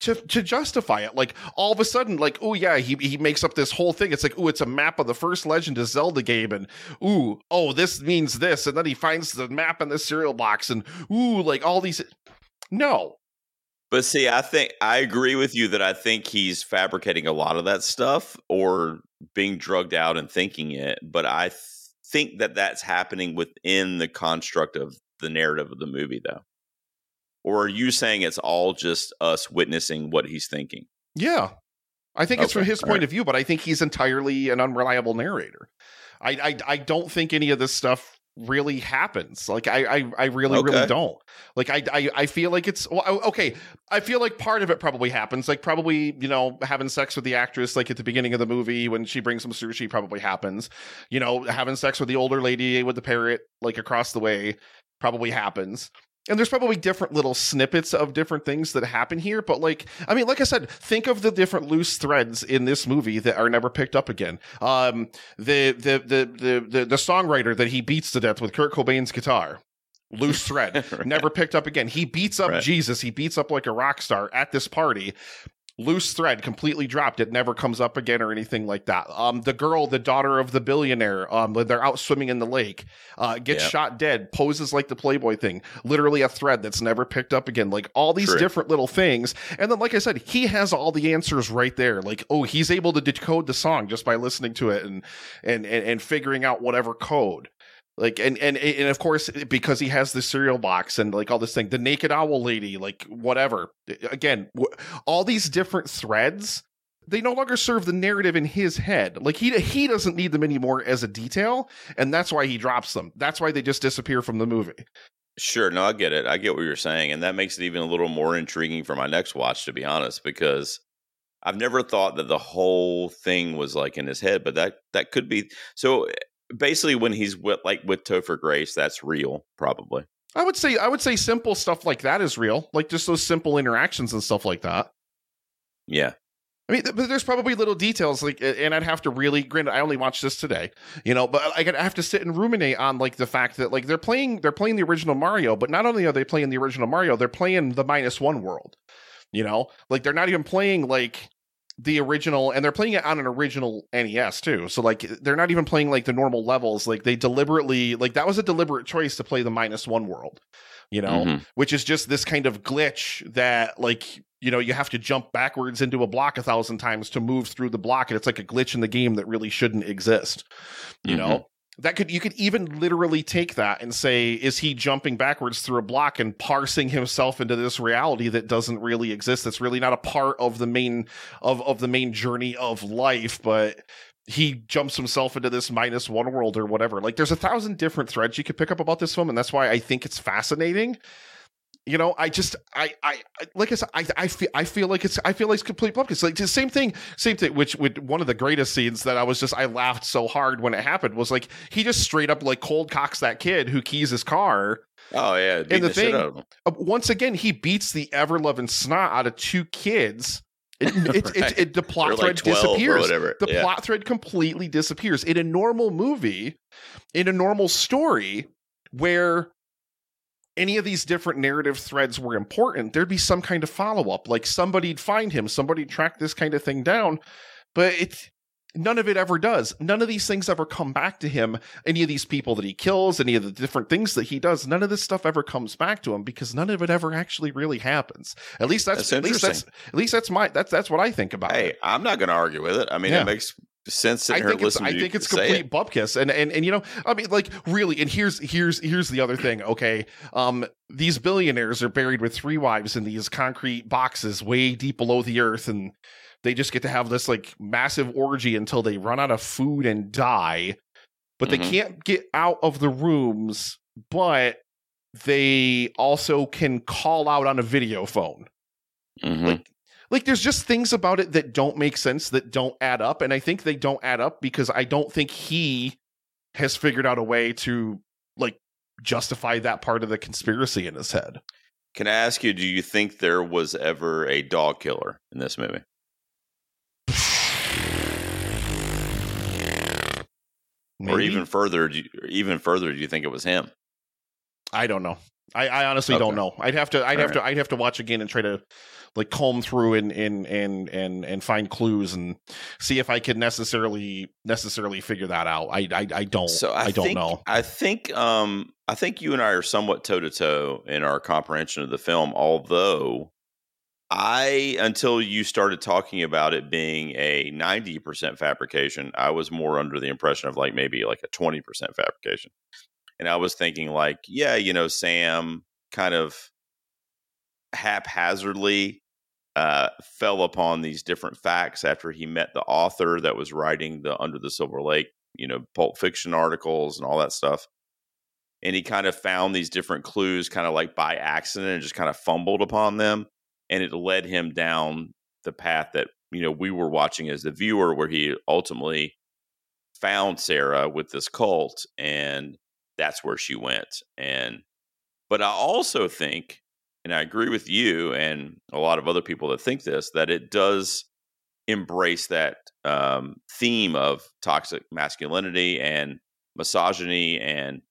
to to justify it. Like all of a sudden, like, oh yeah, he he makes up this whole thing. It's like, oh, it's a map of the first Legend of Zelda game, and ooh, oh, this means this, and then he finds the map in the cereal box, and ooh, like all these. No, But see, I think I agree with you that I think he's fabricating a lot of that stuff or being drugged out and thinking it. But I th- think that that's happening within the construct of the narrative of the movie, though. Or are you saying it's all just us witnessing what he's thinking? Yeah. I think it's from his all point right. of view, but I think he's entirely an unreliable narrator. I I, I don't think any of this stuff really happens. Like I I, I really really don't. Like I, I I feel like it's well, okay. I feel like part of it probably happens. Like probably you know having sex with the actress like at the beginning of the movie when she brings some sushi probably happens. You know having sex with the older lady with the parrot like across the way probably happens. And there's probably different little snippets of different things that happen here, but like, I mean, like I said, think of the different loose threads in this movie that are never picked up again. Um, the the the the the, the songwriter that he beats to death with Kurt Cobain's guitar, loose <laughs> thread, Right. never picked up again. He beats up Right. Jesus. He beats up like a rock star at this party. Loose thread, completely dropped. It never comes up again or anything like that. Um, the girl, the daughter of the billionaire, um, they're out swimming in the lake, uh, gets Yep. shot dead, poses like the Playboy thing. Literally a thread that's never picked up again. Like all these True. different little things. And then, like I said, he has all the answers right there. Like, oh, he's able to decode the song just by listening to it and and and, and figuring out whatever code. Like and and and of course because he has the cereal box and like all this thing, the naked owl lady, like whatever. Again, w- all these different threads they no longer serve the narrative in his head. Like he he doesn't need them anymore as a detail, and that's why he drops them. That's why they just disappear from the movie. Sure, no, I get it. I get what you're saying, and that makes it even a little more intriguing for my next watch, to be honest, because I've never thought that the whole thing was like in his head, but that that could be. So, basically when he's with like with Topher Grace, that's real, probably. I would say I would say simple stuff like that is real, like just those simple interactions and stuff like that. Yeah. I mean, but there's probably little details like, and I'd have to really. Granted, I only watched this today, you know, but I have to sit and ruminate on like the fact that like they're playing, they're playing the original Mario, but not only are they playing the original Mario, they're playing the minus one world. You know, like they're not even playing like the original and they're playing it on an original NES too. So like they're not even playing like the normal levels. Like they deliberately like that was a deliberate choice to play the minus one world, you know, Mhm. which is just this kind of glitch that like you know you have to jump backwards into a block a thousand times to move through the block and it's like a glitch in the game that really shouldn't exist. You know? That could you could even literally take that and say, is he jumping backwards through a block and parsing himself into this reality that doesn't really exist? That's really not a part of the main of of the main journey of life, but he jumps himself into this minus one world or whatever. Like there's a thousand different threads you could pick up about this film, and that's why I think it's fascinating. You know, I just, I, I, like I said, I, I feel, I feel like it's, I feel like it's complete bumpkins. Like the same thing, same thing. Which, with one of the greatest scenes that I was just, I laughed so hard when it happened was like he just straight up like cold cocks that kid who keys his car. Oh yeah. and the the shit thing- out of him. Uh, once again, he beats the ever loving snot out of two kids. It, <laughs> it, Right. it, it, the plot like thread 12 or disappears whatever. the Yeah. plot thread completely disappears in a normal movie in a normal story where any of these different narrative threads were important there'd be some kind of follow-up. Like somebody'd find him somebody'd track this kind of thing down but it none of it ever does. None of these things ever come back to him. Any of these people that he kills any of the different things that he does none of this stuff ever comes back to him because none of it ever actually really happens. At least that's, That's at least that's at least that's my that's that's what i think about it. Hey, I'm not going to argue with it. I mean, Yeah. it makes sense I sitting here think it's listening I think it's complete it. bupkis and and and you know I mean like really and here's here's here's the other thing okay um these billionaires are buried with three wives in these concrete boxes way deep below the earth and they just get to have this like massive orgy until they run out of food and die but Mhm. they can't get out of the rooms but they also can call out on a video phone Mhm. like like there's just things about it that don't make sense that don't add up and i think they don't add up because i don't think he has figured out a way to like justify that part of the conspiracy in his head Can I ask you, do you think there was ever a dog killer in this movie? Or even further, do you, even further, do you think it was him? i don't know i, I honestly don't know. I'd have to i'd All have to i'd have to watch again and try to like comb through and and and and and find clues and see if i could necessarily necessarily figure that out. I i, I don't So I, I don't think, know. I think um I think you and I are somewhat toe to toe in our comprehension of the film, although I until you started talking about it being a 90% fabrication, I was more under the impression of like maybe like a 20% fabrication. And I was thinking like, yeah, you know, Sam kind of haphazardly uh, fell upon these different facts after he met the author that was writing the Under the Silver Lake, you know, Pulp Fiction articles and all that stuff. And he kind of found these different clues kind of like by accident and just kind of fumbled upon them. And it led him down the path that, you know, we were watching as the viewer, where he ultimately found Sarah with this cult and that's where she went. And, but I also think, and I agree with you and a lot of other people that think this, that it does embrace that um, theme of toxic masculinity and misogyny and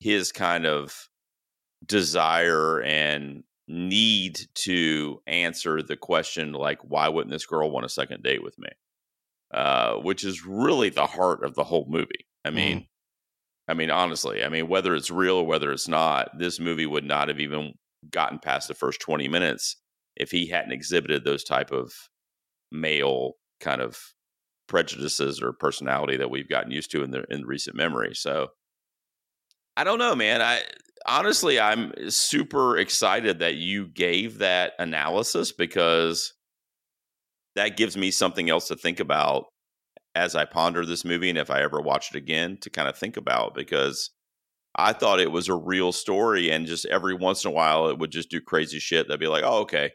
his kind of desire and need to answer the question like why wouldn't this girl want a second date with me uh, which is really the heart of the whole movie i mean i mean honestly i mean whether it's real or whether it's not this movie would not have even gotten past the first 20 minutes if he hadn't exhibited those type of male kind of prejudices or personality that we've gotten used to in the in recent memory so I don't know, man. I honestly, I'm super excited that you gave that analysis because that gives me something else to think about as I ponder this movie and if I ever watch it again to kind of think about because I thought it was a real story and just every once in a while it would just do crazy shit They'd be like, oh, okay.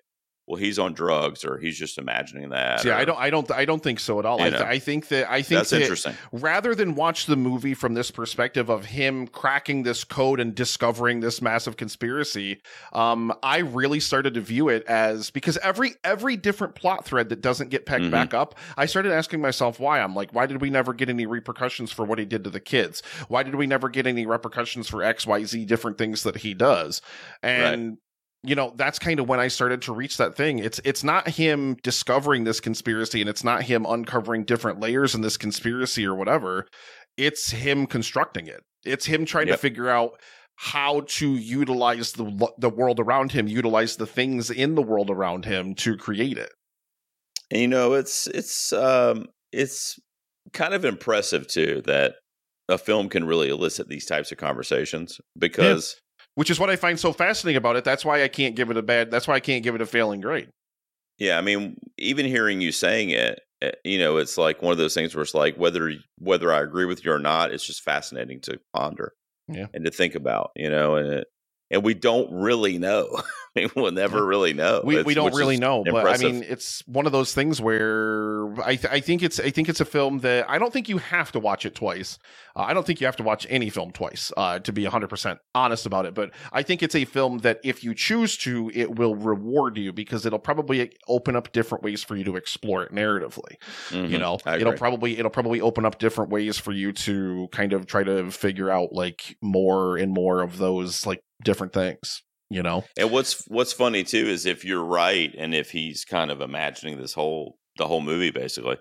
Well, he's on drugs or he's just imagining that. Or, I don't, I don't, I don't think so at all. I, th- I think that I think That's that interesting. rather than watch the movie from this perspective of him cracking this code and discovering this massive conspiracy, um, I really started to view it as because every every different plot thread that doesn't get pegged Mhm. back up, I started asking myself why. I'm like, why did we never get any repercussions for what he did to the kids? Why did we never get any repercussions for X, Y, Z different things that he does? And you know that's kind of when i started to reach that thing. It's it's not him discovering this conspiracy and it's not him uncovering different layers in this conspiracy or whatever. It's him constructing it. It's him trying Yep. to figure out how to utilize the the world around him utilize the things in the world around him to create it. And you know, it's it's um it's kind of impressive too that a film can really elicit these types of conversations because which is what i find so fascinating about it that's why i can't give it a bad that's why i can't give it a failing grade yeah, I mean, even hearing you saying it, eh, you know, it's like one of those things where it's like whether whether I agree with you or not, it's just fascinating to ponder, Yeah. and to think about, you know, and it, and we don't really know. <laughs> I mean, we'll never really know. we, It's- we don't really know but i mean it's one of those things where I, th- I think it's i think it's a film that i don't think you have to watch it twice uh, i don't think you have to watch any film twice uh, to be 100% honest about it but i think it's a film that if you choose to it will reward you because it'll probably open up different ways for you to explore it narratively you Mhm. know it'll probably it'll probably open up different ways for you to kind of try to figure out like more and more of those like different things you know And what's what's funny too is if you're right, and if he's kind of imagining this whole the whole movie basically,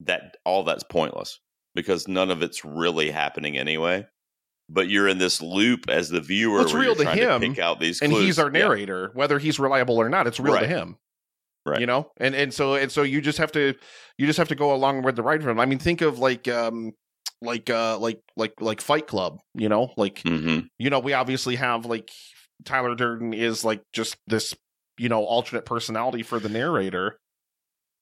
that all that's pointless because none of it's really happening anyway. But you're in this loop as the viewer. Well, it's real to him, pick out these, and clues. he's our Yeah. narrator whether he's reliable or not it's real to him Right. you know and and so and so you just have to you just have to go along with the ride for him i mean think of like um like uh like like like fight club you know like Mhm. you know we obviously have like tyler durden is like just this you know alternate personality for the narrator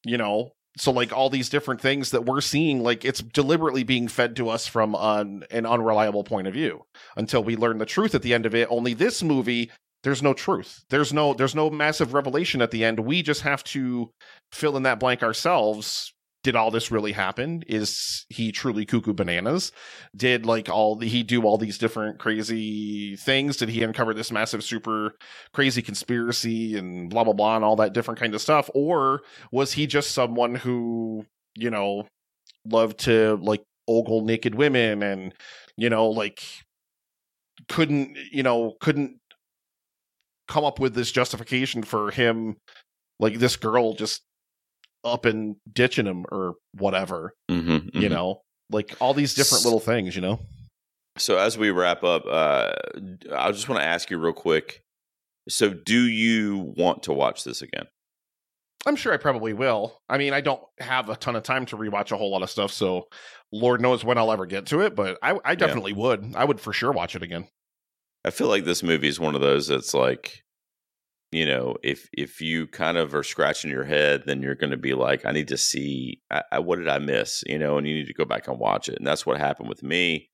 you know? So like all these different things that we're seeing like it's deliberately being fed to us from an, an unreliable point of view until we learn the truth at the end of it. Only this movie there's no truth. There's no there's no massive revelation at the end. We just have to fill in that blank ourselves did all this really happen is he truly cuckoo bananas did like all the, he do all these different crazy things did he uncover this massive super crazy conspiracy and blah blah blah and all that different kind of stuff or was he just someone who you know loved to like ogle naked women and you know like couldn't you know couldn't come up with this justification for him like this girl just up and ditching him or whatever Mhm. you Mhm. know like all these different little things you know So as we wrap up, uh, I just want to ask you real quick. So, do you want to watch this again? i'm sure i probably will i mean i don't have a ton of time to rewatch a whole lot of stuff so lord knows when i'll ever get to it but i, I definitely would i would for sure watch it again I feel like this movie is one of those that's like, you know, if if you kind of are scratching your head, then you're going to be like, I need to see, I, I, what did I miss? You know, and you need to go back and watch it, and that's what happened with me.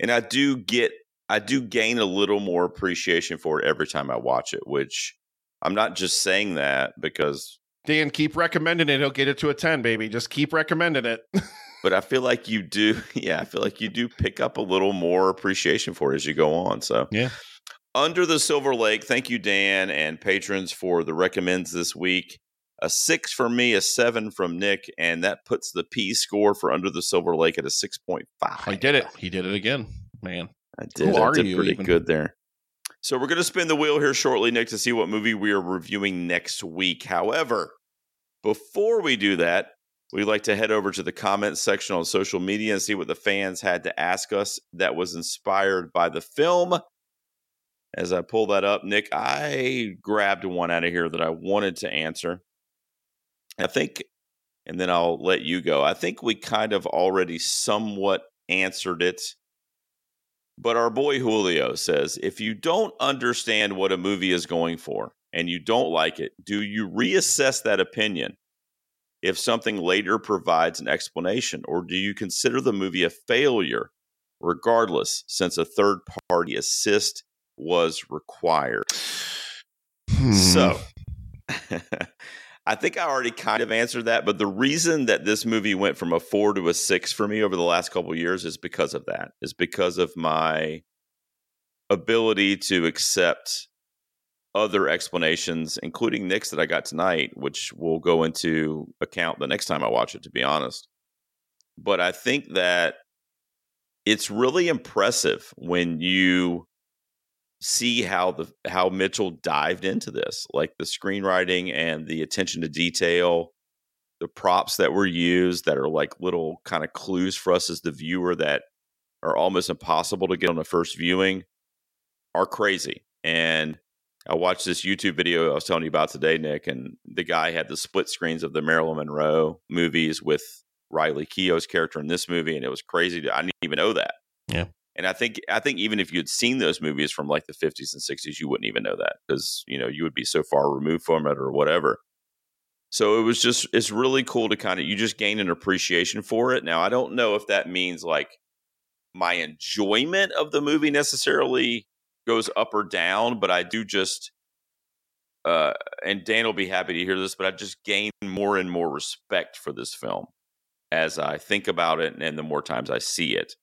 And I do get, I do gain a little more appreciation for it every time I watch it, which I'm not just saying that because, dan keep recommending it he'll get it to a 10 baby just keep recommending it but I feel like you do, <laughs> yeah, I feel like you do pick up a little more appreciation for it as you go on. So Yeah. Under the Silver Lake, thank you, Dan, and patrons for the recommends this week. A six from me, a seven from Nick, and that puts the P score for Under the Silver Lake at a six point five. i did it he did it again man I did. Who I did you pretty even? good there. So we're going to spin the wheel here shortly, Nick, to see what movie we are reviewing next week. However, before we do that, we'd like to head over to the comments section on social media and see what the fans had to ask us that was inspired by the film. As I pull that up, Nick, I grabbed one out of here that I wanted to answer. I think, and then I'll let you go. I think we kind of already somewhat answered it. But our boy Julio says if you don't understand what a movie is going for and you don't like it, do you reassess that opinion if something later provides an explanation? Or do you consider the movie a failure regardless, since a third party assist was required? Hmm. So, <laughs> I think I already kind of answered that, but the reason that this movie went from a four to a six for me over the last couple years is because of that. Is because of my ability to accept other explanations, including Nick's that I got tonight, which we'll go into account the next time I watch it, to be honest. But I think that it's really impressive when you see how the how Mitchell dived into this, like the screenwriting and the attention to detail, the props that were used that are like little kind of clues for us as the viewer that are almost impossible to get on the first viewing are crazy. And I watched this YouTube video I was telling you about today, Nick, and the guy had the split screens of the Marilyn Monroe movies with Riley Keough's character in this movie, and it was crazy. I didn't even know that. Yeah. And I think I think even if you had seen those movies from like the 50s and 60s, you wouldn't even know that because you know you would be so far removed from it or whatever. So it was just it's really cool to kind of you just gain an appreciation for it. Now I don't know if that means like my enjoyment of the movie necessarily goes up or down, but I do just uh and Dan will be happy to hear this, but I just gain more and more respect for this film as I think about it and the more times I see it.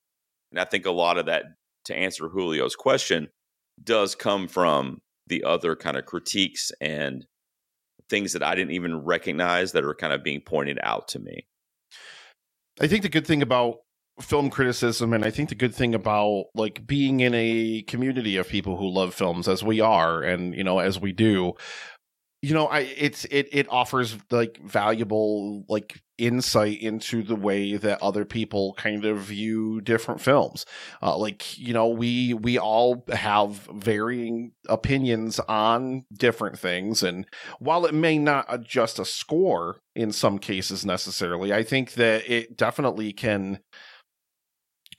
And I think a lot of that, to answer Julio's question, does come from the other kind of critiques and things that I didn't even recognize that are kind of being pointed out to me. I think the good thing about film criticism and I think the good thing about like being in a community of people who love films as we are and you know as we do you know i it's it it offers like valuable like insight into the way that other people kind of view different films. Uh, like you know we we all have varying opinions on different things. And while it may not adjust a score in some cases necessarily i think that it definitely can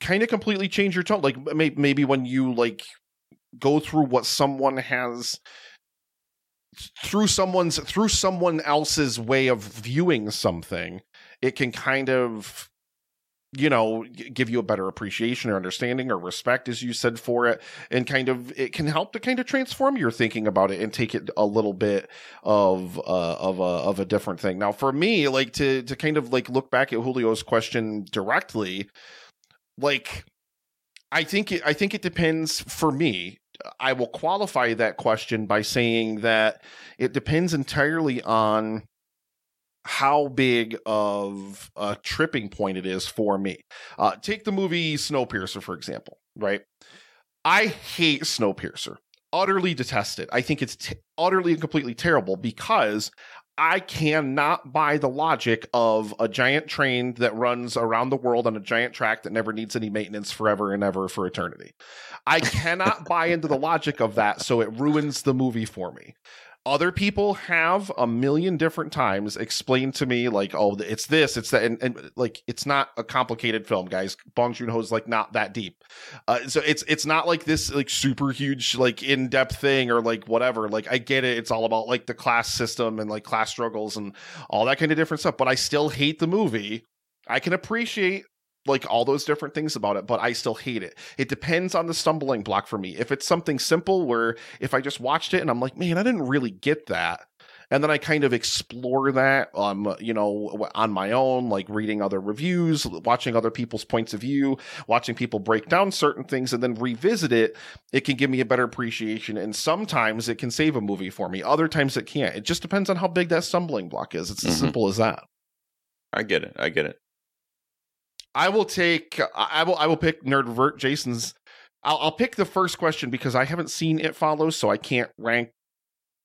kind of completely change your tone. Like maybe when you like go through what someone has through someone's through someone else's way of viewing something it can kind of you know give you a better appreciation or understanding or respect as you said for it. And kind of it can help to kind of transform your thinking about it and take it a little bit of uh, of a of a different thing. Now for me like to to kind of like look back at Julio's question directly like I think it, I think it depends for me. I will qualify that question by saying that it depends entirely on how big of a tripping point it is for me. Uh, take the movie Snowpiercer, for example, right? I hate Snowpiercer, utterly detest it. I think it's t- utterly and completely terrible because I cannot buy the logic of a giant train that runs around the world on a giant track that never needs any maintenance forever and ever for eternity. I cannot buy into the logic of that, so it ruins the movie for me. Other people have a million different times explained to me like, oh, it's this, it's that, and, and like it's not a complicated film, guys. Bong Joon Ho is like not that deep, uh, so it's it's not like this like super huge like in depth thing or like whatever. Like I get it, it's all about like the class system and like class struggles and all that kind of different stuff. But I still hate the movie. I can appreciate like all those different things about it, but I still hate it. It depends on the stumbling block for me. If it's something simple where if I just watched it and I'm like, man, I didn't really get that. And then I kind of explore that, um, you know, on my own, like reading other reviews, watching other people's points of view, watching people break down certain things, and then revisit it. It can give me a better appreciation, and sometimes it can save a movie for me. Other times it can't. It just depends on how big that stumbling block is. It's mm-hmm. as simple as that. I get it. I get it. I will take. Uh, I will. I will pick Nerdvert. Jason's. I'll, I'll pick the first question because I haven't seen It Follows, so I can't rank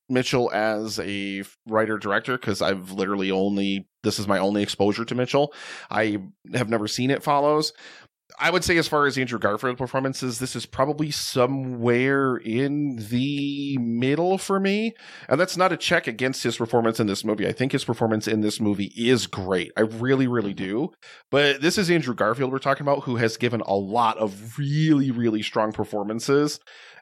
Mitchell as a writer director because I've literally only this is my only exposure to Mitchell. I have never seen It Follows. I would say, as far as Andrew Garfield performances, this is probably somewhere in the middle for me. And that's not a check against his performance in this movie. I think his performance in this movie is great. I really, really do. But this is Andrew Garfield we're talking about, who has given a lot of really, really strong performances.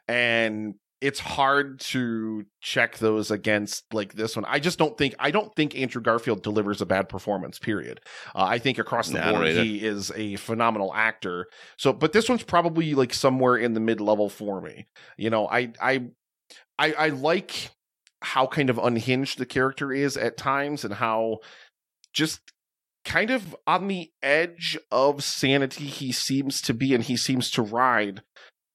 And it's hard to check those against like this one. I just don't think I don't think Andrew Garfield delivers a bad performance. Period. Uh, I think across the nah, board he is a phenomenal actor. So, but this one's probably like somewhere in the mid level for me. You know, I I I, I like how kind of unhinged the character is at times and how just kind of on the edge of sanity he seems to be and he seems to ride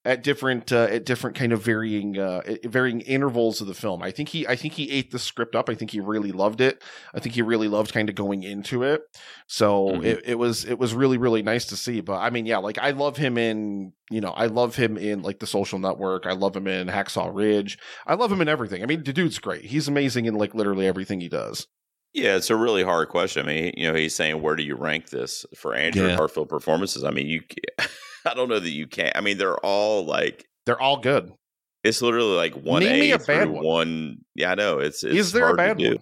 at different uh, at different kind of varying uh, varying intervals of the film. I think he I think he ate the script up. I think he really loved it. I think he really loved kind of going into it. So Mhm. it, it was it was really really nice to see. But I mean, yeah, like I love him in you know I love him in like the Social Network. I love him in Hacksaw Ridge. I love him in everything. I mean, the dude's great. He's amazing in like literally everything he does. Yeah, it's a really hard question. I mean, you know, he's saying where do you rank this for Andrew Yeah. Garfield performances? I mean, you, <laughs> I don't know that you can't. I mean, they're all like They're all good. it's literally like one Name me A a through one. one. Yeah, I know. It's, it's Is there a bad one?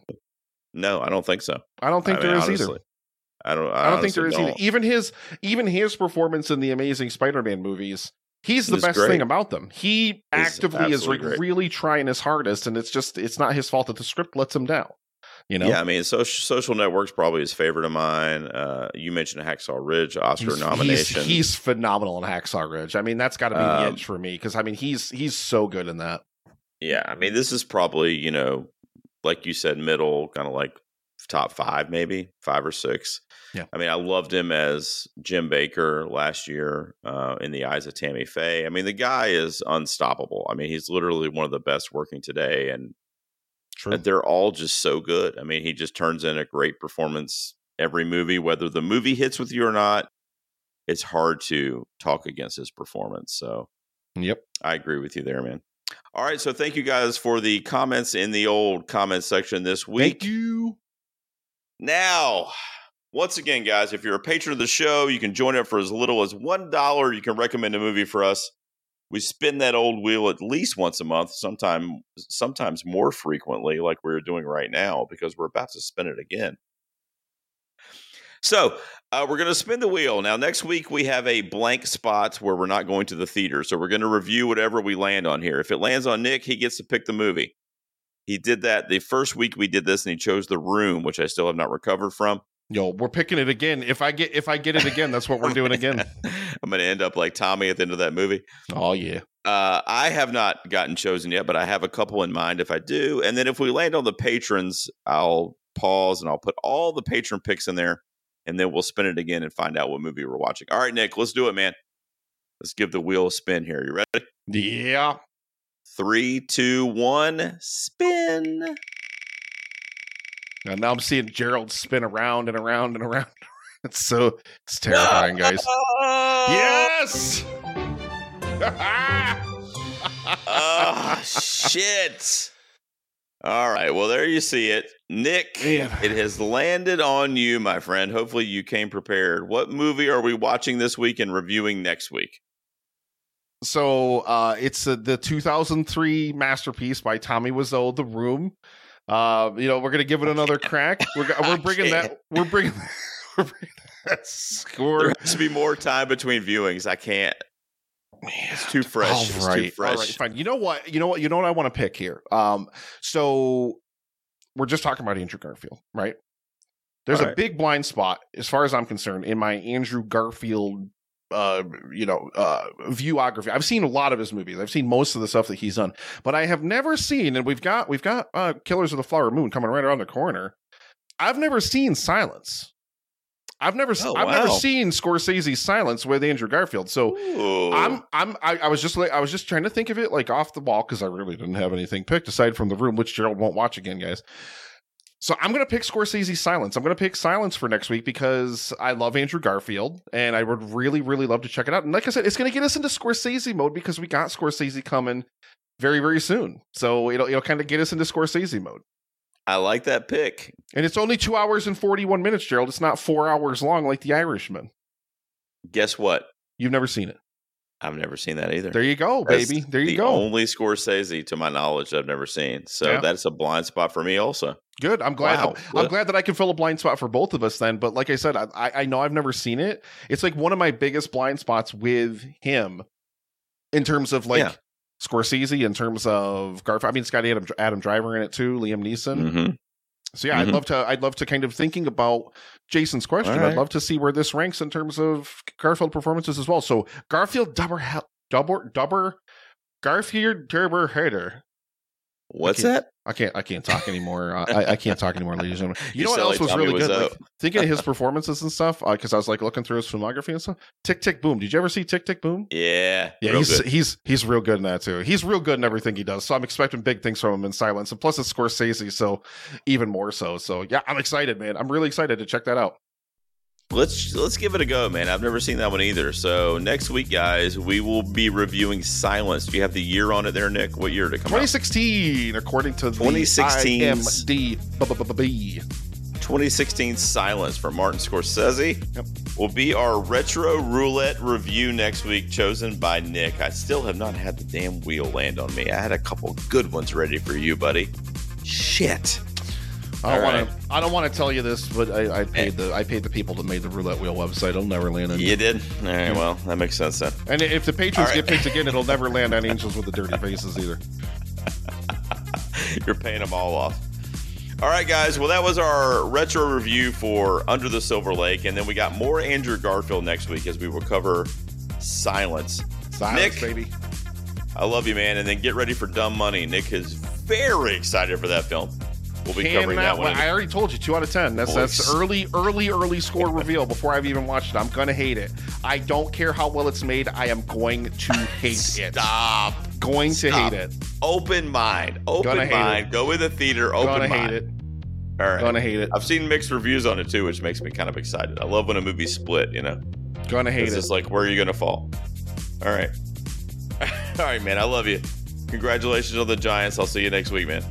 No, I don't think so. I don't think I there mean, is either. I don't. I, I don't think there is honestly either. Even his even his performance in the Amazing Spider-Man movies, he's the best great. thing about them. He actively is like really trying his hardest, and it's just it's not his fault that the script lets him down. You know, Yeah, I mean, social, social network's probably his favorite of mine. Uh, you mentioned Hacksaw Ridge, Oscar He's- nomination. He's, he's phenomenal in Hacksaw Ridge. I mean, that's got to be the Um, edge for me because I mean, he's he's so good in that. Yeah, I mean, this is probably you know, like you said, middle, kind of like top five, maybe five or six. Yeah. I mean, I loved him as Jim Bakker last year uh, in the eyes of Tammy Faye. I mean, the guy is unstoppable. I mean, he's literally one of the best working today, and True. they're all just so good. I mean, he just turns in a great performance every movie, whether the movie hits with you or not. It's hard to talk against his performance. So Yep. I agree with you there, man. All right, so thank you guys for the comments in the old comment section this week. Thank you. Now, once again, guys, if you're a patron of the show, you can join up for as little as one dollar. You can recommend a movie for us. We spin that old wheel at least once a month, sometime sometimes more frequently, like we're doing right now, because we're about to spin it again. So uh, we're going to spin the wheel. Now, next week we have a blank spot where we're not going to the theater. So we're going to review whatever we land on here. If it lands on Nick, he gets to pick the movie. He did that the first week we did this, and he chose The Room, which I still have not recovered from. Yo, we're picking it again. If I get if I get it again, that's what we're doing again. <laughs> I'm going to end up like Tommy at the end of that movie. Oh yeah. Uh, I have not gotten chosen yet, but I have a couple in mind if I do. And then if we land on the patrons, I'll pause and I'll put all the patron picks in there, and then we'll spin it again and find out what movie we're watching. All right, Nick, let's do it, man. Let's give the wheel a spin here. You ready? Yeah. Three, two, one, spin. And now I'm seeing Gerald spin around and around and around. <laughs> It's so it's terrifying, guys. <laughs> Yes. Ah, <laughs> shit. All right. Well, there you see it. Nick, Man. it has landed on you, my friend. Hopefully, you came prepared. What movie are we watching this week and reviewing next week? so uh, it's uh, the 2003 masterpiece by Tommy Wiseau, The Room. Uh, you know, we're gonna give it another crack. We're we're bringing that. We're bringing. <laughs> We're bringing that score. There has to be more time between viewings. I can't. It's too fresh. All It's too fresh. all right, fine. You know what? You know what? You know what I want to pick here. Um, so we're just talking about Andrew Garfield, right? There's All a big blind spot, as far as I'm concerned, in my Andrew Garfield, uh, you know, uh, viewography. I've seen a lot of his movies. I've seen most of the stuff that he's done, but I have never seen. And we've got we've got uh, Killers of the Flower Moon coming right around the corner. I've never seen Silence. I've never, s- Oh, I've never seen Scorsese's Silence with Andrew Garfield. So Ooh. I'm I'm I, I was just like I was just trying to think of it like off the wall because I really didn't have anything picked aside from the room, which Gerald won't watch again, guys. So I'm gonna pick Scorsese's Silence. I'm gonna pick Silence for next week because I love Andrew Garfield and I would really, really love to check it out. And like I said, it's gonna get us into Scorsese mode because we got Scorsese coming very, very soon. So it'll it'll kind of get us into Scorsese mode. I like that pick. And it's only two hours and forty one minutes, Gerald. It's not four hours long like The Irishman. Guess what? You've never seen it. I've never seen that either. There you go, That's baby. There you the go. Only Scorsese, to my knowledge, I've never seen. So Yeah. that's a blind spot for me, also. Good. I'm glad. Wow. I'm, I'm glad that I can fill a blind spot for both of us then. But like I said, I, I know I've never seen it. It's like one of my biggest blind spots with him in terms of like Yeah. Scorsese, in terms of Garfield. I mean, it's got Adam Adam Driver in it too, Liam Neeson. hmm So yeah, I'd Mhm. love to. I'd love to kind of thinking about Jason's question. All I'd love to see where this ranks in terms of Garfield performances as well. So Garfield double double double Garfield double header. What's Okay. that? I can't. I can't talk anymore. Uh, I, I can't talk anymore, ladies and gentlemen. You, You know what else like was really good? Like, thinking of his <laughs> performances and stuff, because I was like looking through his filmography and stuff. Tick Tick Boom. Did you ever see Tick Tick Boom? Yeah, Yeah, he's good. he's he's real good in that too. He's real good in everything he does. So I'm expecting big things from him in Silence, and plus it's Scorsese, so even more so. So yeah, I'm excited, man. I'm really excited to check that out. Let's let's give it a go, man. I've never seen that one either. So next week, guys, we will be reviewing Silence. Do you have the year on it there, Nick? What year to come out? 2016, according to the 2016's IMDb. 2016 Silence from Martin Scorsese Yep. will be our retro roulette review next week, chosen by Nick. I still have not had the damn wheel land on me. I had a couple good ones ready for you, buddy. Shit. I don't All want to. I don't want to tell you this, but I, I paid eh. the I paid the people that made the roulette wheel website. It'll never land on You You did? All right, well, that makes sense then. And if the patrons right. get picked again, it'll never land on Angels with the Dirty Faces either. <laughs> You're paying them all off. All right, guys. Well, that was our retro review for Under the Silver Lake. And then we got more Andrew Garfield next week as we will cover Silence. Silence, Nick. baby. I love you, man. And then get ready for Dumb Money. Nick is very excited for that film. We'll be covering that one. I already told you two out of ten. That's that's early, early, early score <laughs> reveal before I've even watched it. I'm gonna hate it. I don't care how well it's made. I am going to hate it. Stop. Going to Stop. hate it. Open mind. Open Gonna mind. Go in the theater. Open Gonna mind. hate it. All right. Gonna hate it. I've seen mixed reviews on it too, which makes me kind of excited. I love when a movie's split, you know? Gonna hate It's it. just like, where are you going to fall? All right. <laughs> All right, man. I love you. Congratulations on the Giants. I'll see you next week, man.